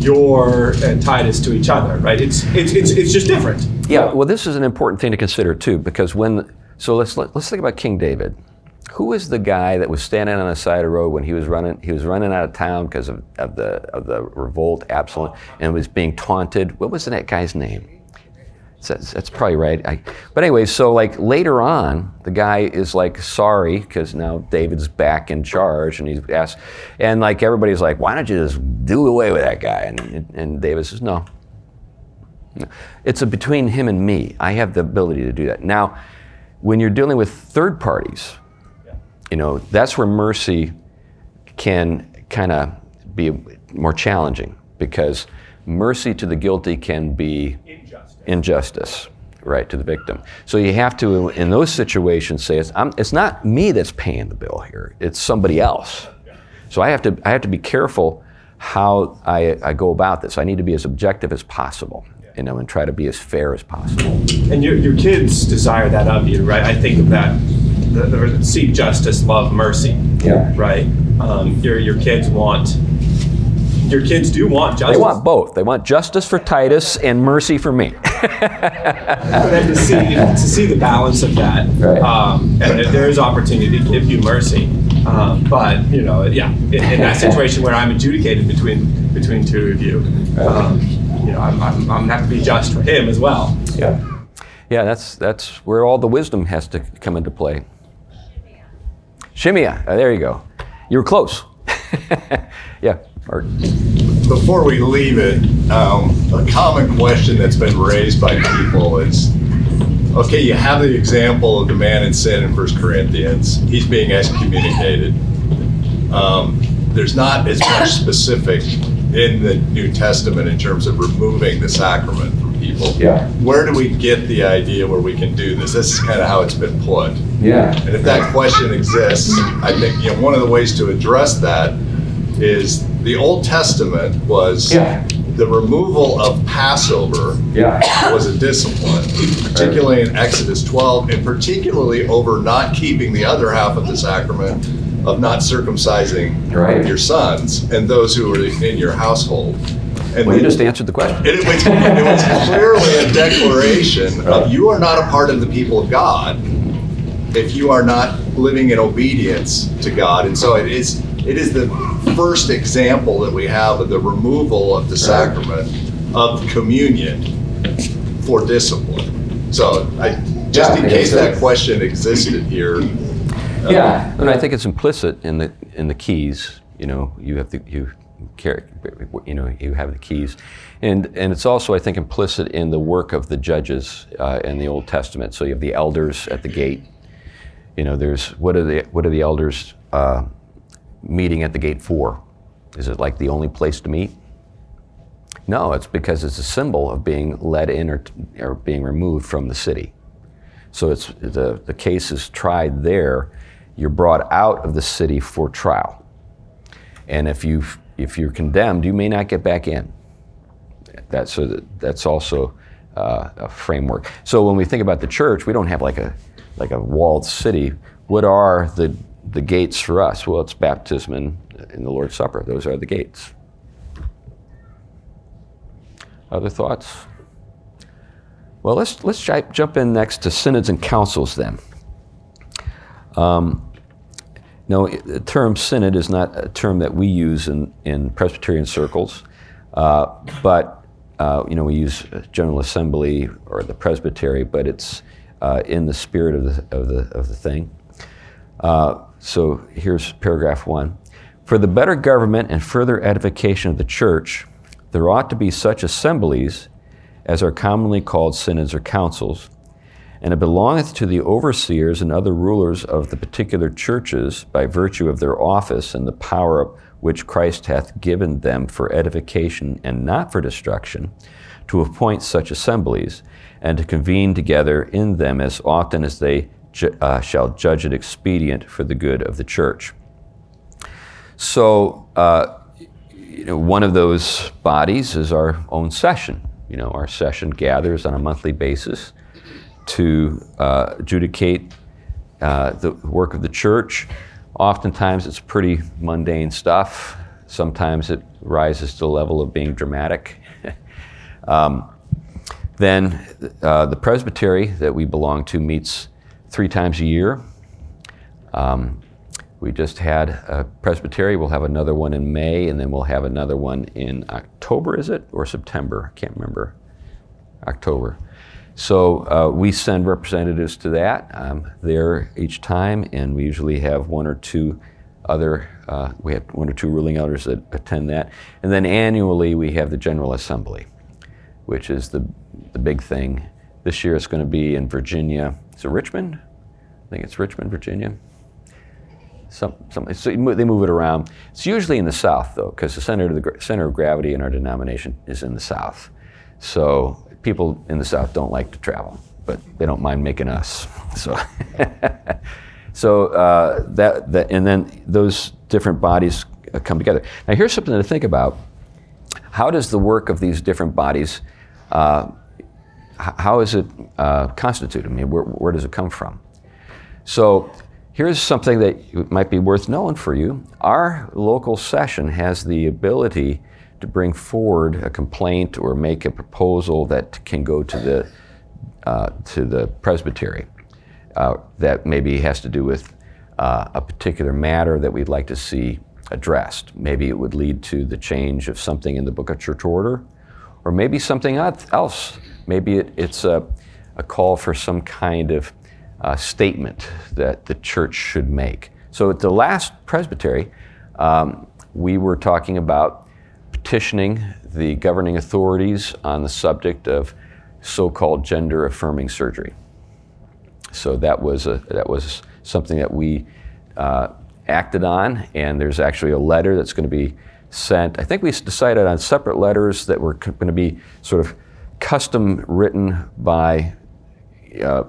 your and Titus to each other, right? It's, it's, it's, it's just different. Yeah, well, this is an important thing to consider too, because when so let's let, let's think about King David. Who was the guy that was standing on the side of the road when he was running? He was running out of town because of, of the of the revolt, Absalom, and was being taunted. What was that guy's name? That's, that's probably right. I, but anyway, so like later on, the guy is like sorry because now David's back in charge, and he's asked, and like everybody's like, why don't you just do away with that guy? And and David says, no. No. It's a between him and me. I have the ability to do that. Now, when you're dealing with third parties, you know that's where mercy can kind of be more challenging because mercy to the guilty can be injustice, right, to the victim. So you have to, in those situations, say it's, I'm, it's not me that's paying the bill here; it's somebody else. So I have to, I have to be careful how I, I go about this. I need to be as objective as possible, you know, and try to be as fair as possible. And your, your kids desire that of you, right? I think of that, the, the seek justice, love mercy, Yeah. right? Um, your, your kids want, your kids do want justice. They want both. They want justice for Titus and mercy for me. But then to see, to see the balance of that, Right. um, and if there is opportunity to give you mercy, um, but you know, yeah, in, in that situation where I'm adjudicated between between two of you, um, you know, I'm, I'm, I'm have to be just for him as well. Yeah. Yeah, that's that's where all the wisdom has to come into play. Shimei, uh, there you go. You were close. yeah. Before we leave it, um, a common question that's been raised by people is, okay, you have the example of the man in sin in 1 Corinthians. He's being excommunicated. Um, there's not as much specific in the New Testament in terms of removing the sacrament people. Yeah. Where do we get the idea where we can do this? This is kind of how it's been put. Yeah. And if that question exists, I think you know one of the ways to address that is the Old Testament was Yeah. the removal of Passover Yeah. was a discipline, particularly in Exodus 12, and particularly over not keeping the other half of the sacrament of not circumcising Right. your sons and those who were in your household. And Well, you just answered the question. it, it was, it was clearly a declaration of you are not a part of the people of God if you are not living in obedience to God. And so it is it is the first example that we have of the removal of the sacrament of communion for discipline. So I just Yeah, in case that question existed here. uh, Yeah, and I think it's implicit in the in the keys. You know, you have the you you know, you have the keys, and and it's also I think implicit in the work of the judges uh, in the Old Testament. So you have the elders at the gate. You know, there's what are the what are the elders uh, meeting at the gate for? Is it like the only place to meet? No, it's because it's a symbol of being led in or, or being removed from the city. So it's the, the case is tried there. You're brought out of the city for trial. And if you if you're condemned, you may not get back in. That's so that, that's also uh, a framework. So when we think about the church, we don't have like a like a walled city. What are the the gates for us? Well, it's baptism and in the Lord's Supper. Those are the gates. Other thoughts? Well, let's let's ji- jump in next to synods and councils then. Um, no, the term synod is not a term that we use in, in Presbyterian circles, uh, but uh, you know we use General Assembly or the Presbytery, but it's uh, in the spirit of the of the of the thing. Uh, so here's paragraph one. For the better government and further edification of the church, there ought to be such assemblies as are commonly called synods or councils, and it belongeth to the overseers and other rulers of the particular churches by virtue of their office and the power which Christ hath given them for edification and not for destruction, to appoint such assemblies, and to convene together in them as often as they ju- uh, shall judge it expedient for the good of the church. So, uh, you know, one of those bodies is our own session. You know, our session gathers on a monthly basis to uh, adjudicate uh, the work of the church. Oftentimes, it's pretty mundane stuff. Sometimes it rises to the level of being dramatic. um, then uh, the presbytery that we belong to meets three times a year. Um, we just had a presbytery. We'll have another one in May, and then we'll have another one in October, is it? Or September? I can't remember. October. So uh, we send representatives to that um, there each time, and we usually have one or two other, uh, we have one or two ruling elders that attend that. And then annually we have the General Assembly, which is the, the big thing. This year it's going to be in Virginia. Is it Richmond? I think it's Richmond, Virginia. Some, some, so they move it around. It's usually in the South, though, because the center, of the center of gravity in our denomination is in the South. So people in the South don't like to travel, but they don't mind making us. So, so uh, that, that, and then those different bodies uh, come together. Now, here's something to think about. How does the work of these different bodies, uh, how is it uh, constituted? I mean, where, where does it come from? So, here's something that might be worth knowing for you. Our local session has the ability to bring forward a complaint or make a proposal that can go to the uh, to the presbytery uh, that maybe has to do with uh, a particular matter that we'd like to see addressed. Maybe it would lead to the change of something in the book of church order, or maybe something else. Maybe it, it's a, a, call for some kind of uh, statement that the church should make. So at the last presbytery, um, we were talking about petitioning the governing authorities on the subject of so-called gender-affirming surgery. So that was a, that was something that we uh, acted on, and there's actually a letter that's going to be sent. I think we decided on separate letters that were going to be sort of custom written by uh,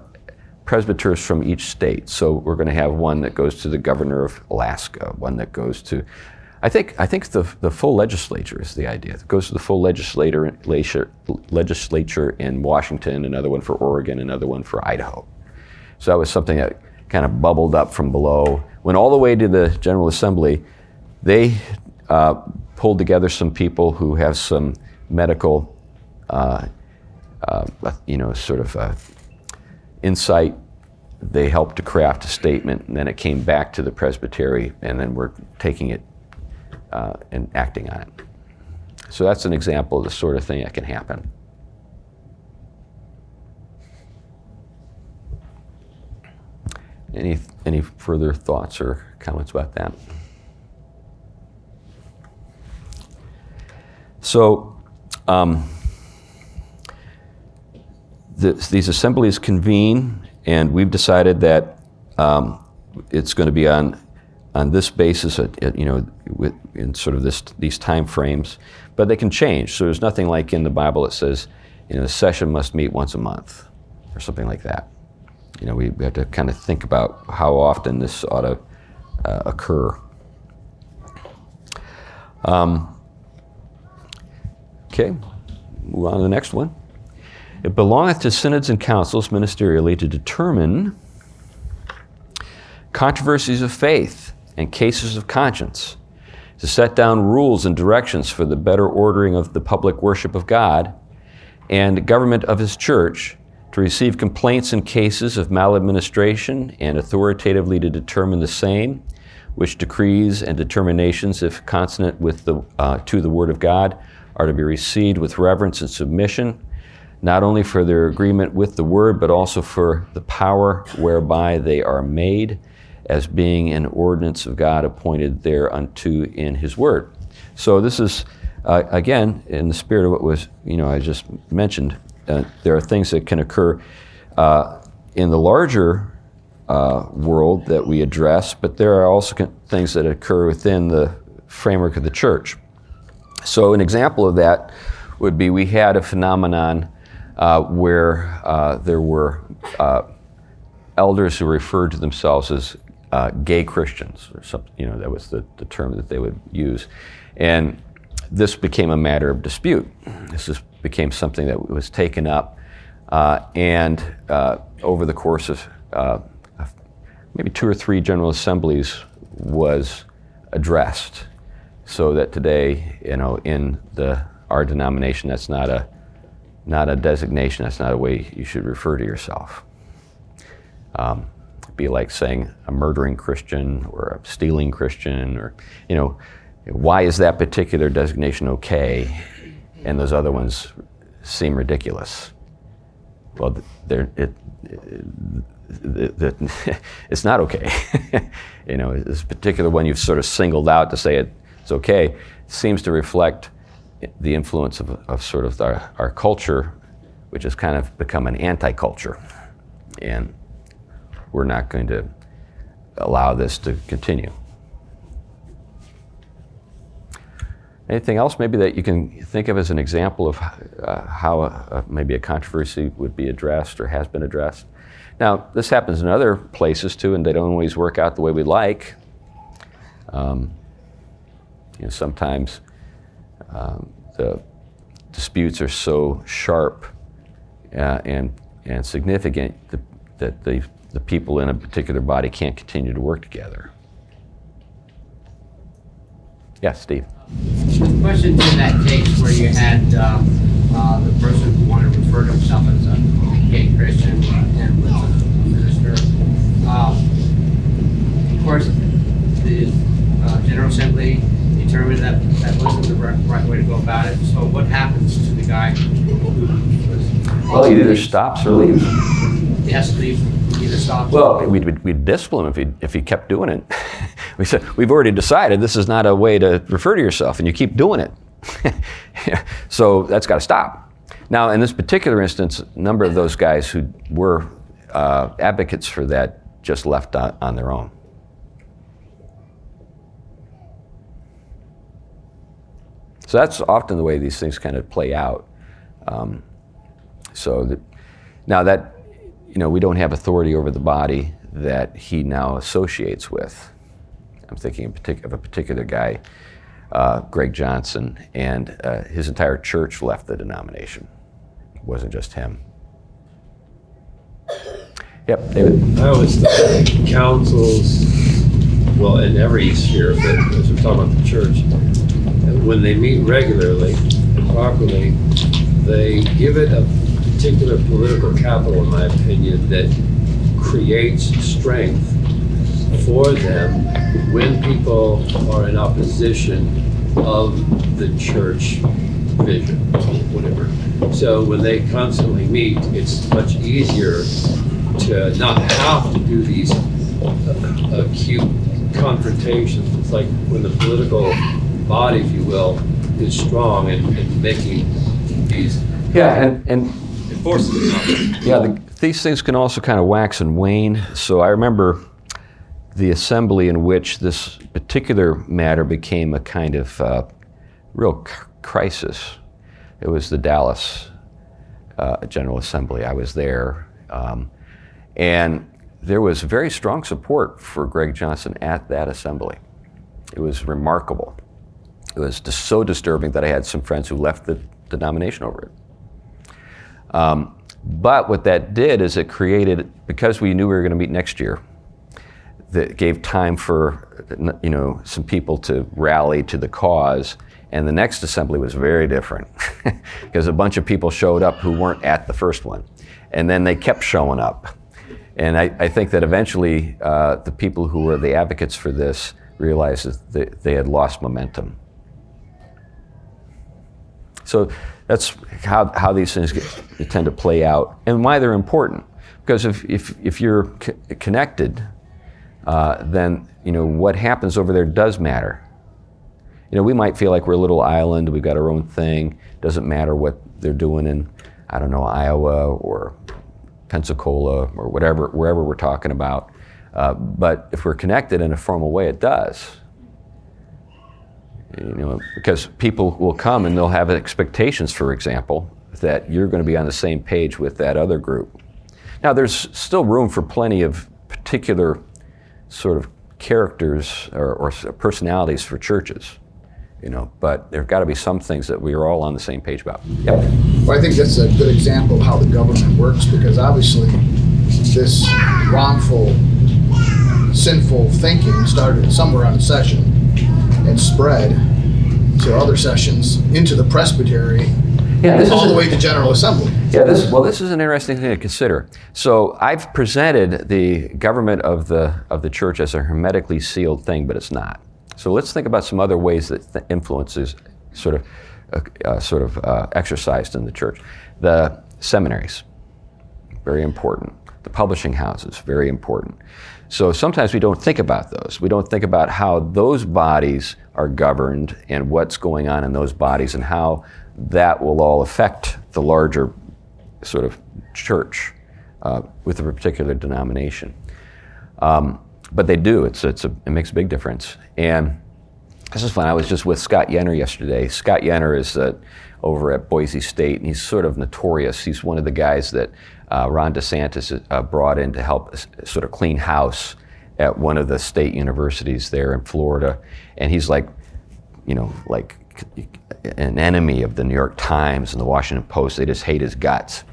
presbyters from each state. So we're going to have one that goes to the governor of Alaska, one that goes to I think, I think the, the full legislature is the idea. It goes to the full legislature, legislature in Washington, another one for Oregon, another one for Idaho. So that was something that kind of bubbled up from below. Went all the way to the General Assembly. They uh, pulled together some people who have some medical, uh, uh, you know, sort of uh, insight. They helped to craft a statement, and then it came back to the presbytery, and then we're taking it uh, and acting on it. So that's an example of the sort of thing that can happen. Any, any further thoughts or comments about that? So, um, these assemblies convene, and we've decided that um, it's going to be on on this basis, at, at, you know, with, in sort of this, these time frames, but they can change. So there's nothing like in the Bible that says, you know, the session must meet once a month or something like that. You know, we, we have to kind of think about how often this ought to uh, occur. Um, okay, move on to the next one. It belongeth to synods and councils ministerially to determine controversies of faith and cases of conscience, to set down rules and directions for the better ordering of the public worship of God and government of His church, to receive complaints in cases of maladministration and authoritatively to determine the same, which decrees and determinations, if consonant with the, uh, to the Word of God, are to be received with reverence and submission, not only for their agreement with the Word, but also for the power whereby they are made as being an ordinance of God appointed thereunto in His Word. So this is, uh, again, in the spirit of what was, you know, I just mentioned. Uh, there are things that can occur uh, in the larger uh, world that we address, but there are also things that occur within the framework of the church. So an example of that would be we had a phenomenon uh, where uh, there were elders who referred to themselves as uh, gay Christians, or something, you know, that was the, the term that they would use. And this became a matter of dispute. This is, became something that was taken up, uh, and uh, over the course of uh, maybe two or three general assemblies was addressed, so that today, you know, in the our denomination, that's not a not a designation. That's not a way you should refer to yourself. Um, be like saying a murdering Christian or a stealing Christian, or, you know, why is that particular designation okay and those other ones seem ridiculous? well, they're, it, it, it, it's not okay. you know, this particular one you've sort of singled out to say it, it's okay seems to reflect the influence of, of sort of our, our culture, which has kind of become an anti-culture. And we're not going to allow this to continue. Anything else maybe that you can think of as an example of uh, how a, maybe a controversy would be addressed or has been addressed? Now, this happens in other places too, and they don't always work out the way we like. Um, you know, sometimes um, the disputes are so sharp uh, and, and significant that, that the, the people in a particular body can't continue to work together. Yes, Steve. The question in that case where you had um, uh, the person who wanted to refer to himself as a gay Christian and was a minister. Um, of course, the uh, General Assembly determined that that wasn't the right, right, way to go about it. So what happens to the guy who was? Well, he either stops or leaves. He has to leave. Either. Well, we'd, we'd, we'd discipline him if he, if he kept doing it. we said, we've already decided this is not a way to refer to yourself, and you keep doing it. so that's got to stop. Now, in this particular instance, a number of those guys who were uh, advocates for that just left on, on their own. So that's often the way these things kind of play out. Um, so that, now that you know we don't have authority over the body that he now associates with. I'm thinking of a particular guy, uh, Greg Johnson, and uh, his entire church left the denomination. It wasn't just him. Yep, David. I always thought councils, well, in every sphere, but as we're talking about the church, when they meet regularly and properly, they give it a particular political capital, in my opinion, that creates strength for them when people are in opposition of the church vision, whatever. So when they constantly meet, it's much easier to not have to do these uh, acute confrontations. It's like when the political body, if you will, is strong and, and making these. Yeah, and, and forces Yeah, the, these things can also kind of wax and wane. So I remember the assembly in which this particular matter became a kind of uh, real crisis. It was the Dallas uh, General Assembly. I was there. Um, and there was very strong support for Greg Johnson at that assembly. It was remarkable. It was just so disturbing that I had some friends who left the denomination over it. Um, but what that did is it created, because we knew we were going to meet next year, that gave time for you know some people to rally to the cause. And the next assembly was very different because a bunch of people showed up who weren't at the first one, and then they kept showing up. And I, I think that eventually uh, the people who were the advocates for this realized that they, had lost momentum. So that's how, how these things get, tend to play out and why they're important. Because if, if, if you're connected, uh, then you know what happens over there does matter. You know, we might feel like we're a little island, we've got our own thing. Doesn't matter what they're doing in, I don't know, Iowa or Pensacola or whatever, wherever we're talking about. Uh, but if we're connected in a formal way, it does you know, because people will come and they'll have expectations, for example, that you're going to be on the same page with that other group. Now, there's still room for plenty of particular sort of characters or, or personalities for churches, you know, but there've got to be some things that we are all on the same page about. Yep. Well, I think that's a good example of how the government works because obviously this wrongful, sinful thinking started somewhere on the session and spread to other sessions into the presbytery, yeah, all is, the way to General Assembly. Yeah, this, well, this is an interesting thing to consider. So I've presented the government of the of the church as a hermetically sealed thing, but it's not. So let's think about some other ways that th- influences sort of uh, uh, sort of uh, exercised in the church. The seminaries. very important. The publishing houses, very important. So sometimes we don't think about those. We don't think about how those bodies are governed and what's going on in those bodies and how that will all affect the larger sort of church uh, with a particular denomination. Um, but they do. It's, it's a, it makes a big difference. And this is fun. I was just with Scott Yenor yesterday. Scott Yenor is uh, over at Boise State, and he's sort of notorious. He's one of the guys that uh, Ron DeSantis uh, brought in to help sort of clean house at one of the state universities there in Florida. And he's like, you know, like an enemy of the New York Times and the Washington Post. They just hate his guts.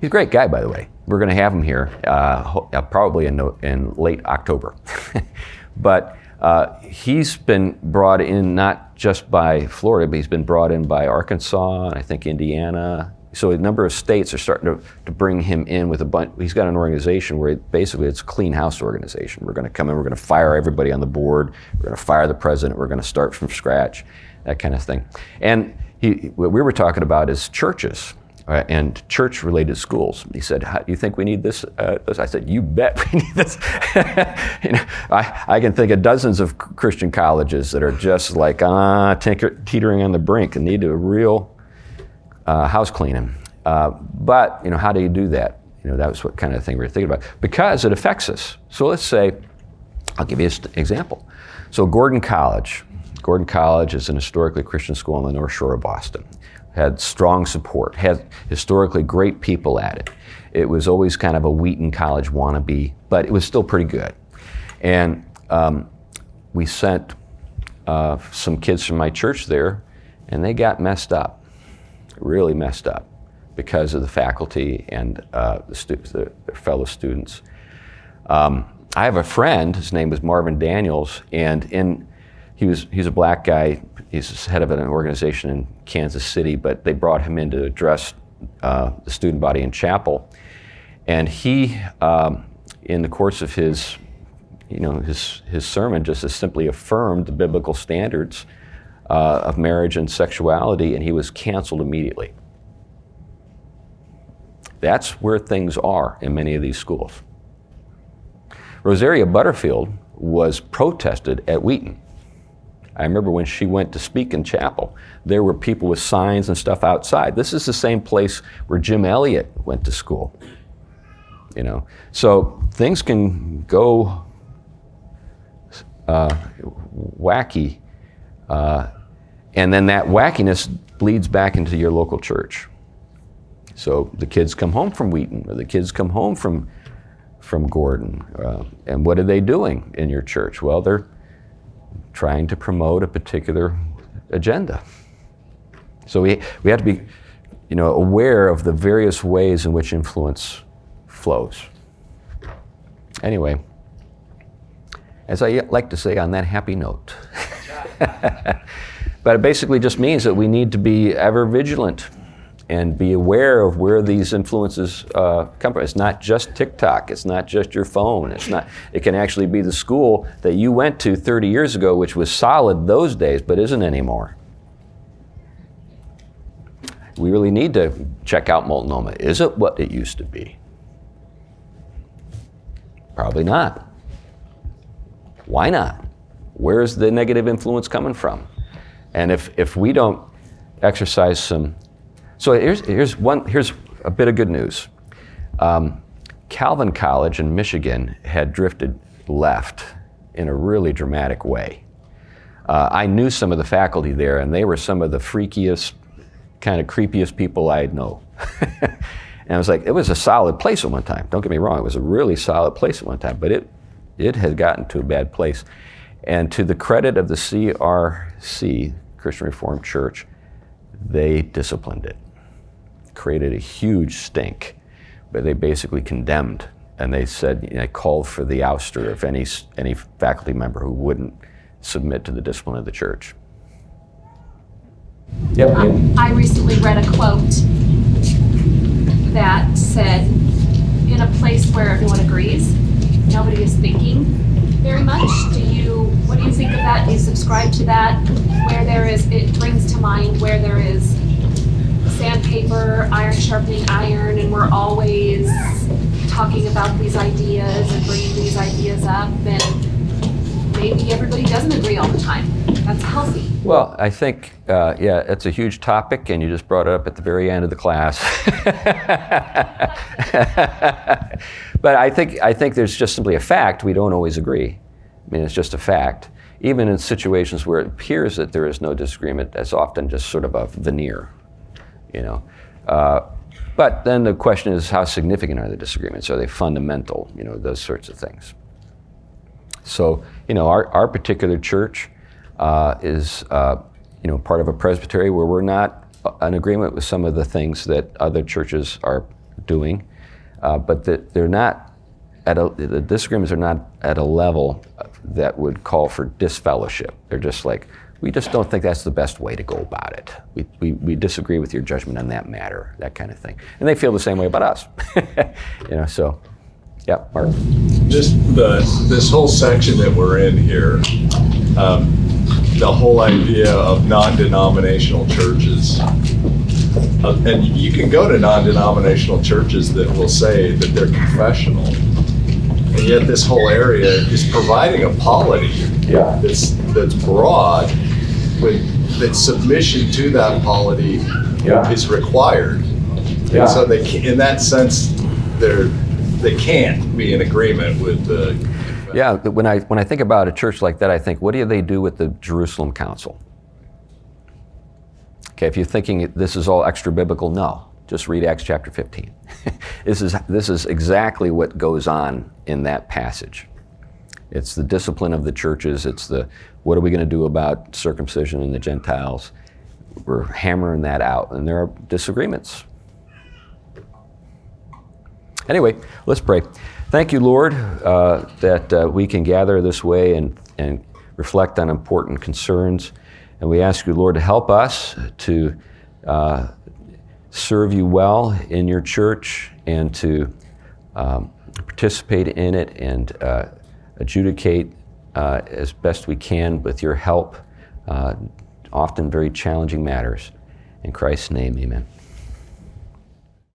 He's a great guy, by the way. We're going to have him here uh, uh, probably in, in late October. but uh, he's been brought in not just by Florida, but he's been brought in by Arkansas and I think Indiana. So a number of states are starting to, to bring him in with a bunch. He's got an organization where basically it's a clean house organization. We're going to come in, we're going to fire everybody on the board, we're going to fire the president, we're going to start from scratch, that kind of thing. And he, what we were talking about is churches uh, and church related schools. He said, Do you think we need this, uh. I said, You bet we need this. you know, I, I can think of dozens of Christian colleges that are just like, ah, tinker, teetering on the brink and need a real uh, house cleaning. Uh, but, you know, how do you do that? You know, that was what kind of thing we were thinking about. Because it affects us. So let's say, I'll give you an example. So Gordon College. Gordon College is an historically Christian school on the North Shore of Boston had strong support, had historically great people at it. It was always kind of a Wheaton College wannabe, but it was still pretty good. And um, we sent uh, some kids from my church there, and they got messed up, really messed up, because of the faculty and uh, the, stu- the, their fellow students. Um, I have a friend, his name was Marvin Daniels, and in he was he's a black guy. He's head of an organization in Kansas City, but they brought him in to address uh, the student body in chapel, and he, um, in the course of his, you know, his his sermon, just simply affirmed the biblical standards uh, of marriage and sexuality, and he was canceled immediately. That's where things are in many of these schools. Rosaria Butterfield was protested at Wheaton. I remember when she went to speak in chapel, there were people with signs and stuff outside. This is the same place where Jim Elliot went to school. You know, so things can go uh, wacky, uh, and then that wackiness bleeds back into your local church. So the kids come home from Wheaton, or the kids come home from from Gordon, uh, and what are they doing in your church? Well, they're trying to promote a particular agenda. So we, we have to be you know, aware of the various ways in which influence flows. Anyway, as I like to say on that happy note, but it basically just means that we need to be ever vigilant and be aware of where these influences uh, come from. It's not just TikTok. It's not just your phone. It's not. It can actually be the school that you went to 30 years ago, which was solid those days, but isn't anymore. We really need to check out Multnomah. Is it what it used to be? Probably not. Why not? Where's the negative influence coming from? And if, if we don't exercise some so here's, here's, one, here's a bit of good news. Um, Calvin College in Michigan had drifted left in a really dramatic way. Uh, I knew some of the faculty there, and they were some of the freakiest, kind of creepiest people I'd know. and I was like, it was a solid place at one time. Don't get me wrong, it was a really solid place at one time, but it, it had gotten to a bad place. And to the credit of the CRC, Christian Reformed Church, they disciplined it created a huge stink, but they basically condemned and they said you know, called for the ouster of any any faculty member who wouldn't submit to the discipline of the church. Yep. Um, I recently read a quote that said, "In a place where everyone agrees, nobody is thinking very much." Do you? What do you think of that? Do you subscribe to that? Where there is, it brings to mind where there is sandpaper, iron sharpening iron, and we're always talking about these ideas and bringing these ideas up, and maybe everybody doesn't agree all the time. That's healthy. Well, I think, uh, yeah, it's a huge topic, and you just brought it up at the very end of the class. but I think, I think there's just simply a fact we don't always agree. I mean, it's just a fact. Even in situations where it appears that there is no disagreement, that's often just sort of a veneer, you know. Uh, but then the question is, how significant are the disagreements? Are they fundamental? You know, those sorts of things. So, you know, our, our particular church uh, is, uh, you know, part of a presbytery where we're not in agreement with some of the things that other churches are doing, uh, but that they're not at a, the disagreements are not at a level that would call for disfellowship. They're just like, we just don't think that's the best way to go about it. We, we, we disagree with your judgment on that matter, that kind of thing. And they feel the same way about us. you know, so, yeah, Mark. Just the, this whole section that we're in here, um, the whole idea of non-denominational churches. Uh, and you can go to non-denominational churches that will say that they're confessional. And yet this whole area is providing a polity Yeah. that's, that's broad, with, that submission to that polity Yeah. is required. Yeah. And so they, ca- in that sense, they're, they can't be in agreement with the. Yeah, when I, when I think about a church like that, I think, what do they do with the Jerusalem Council? Okay, if you're thinking this is all extra biblical, no. Just read Acts chapter 15. this, is, this is exactly what goes on in that passage. It's the discipline of the churches. It's the what are we going to do about circumcision and the Gentiles? We're hammering that out, and there are disagreements. Anyway, let's pray. Thank you, Lord, uh, that uh, we can gather this way and, and reflect on important concerns. And we ask you, Lord, to help us to uh, serve you well in your church and to um, participate in it and uh, adjudicate uh, as best we can with your help, uh, often very challenging matters. In Christ's name, amen.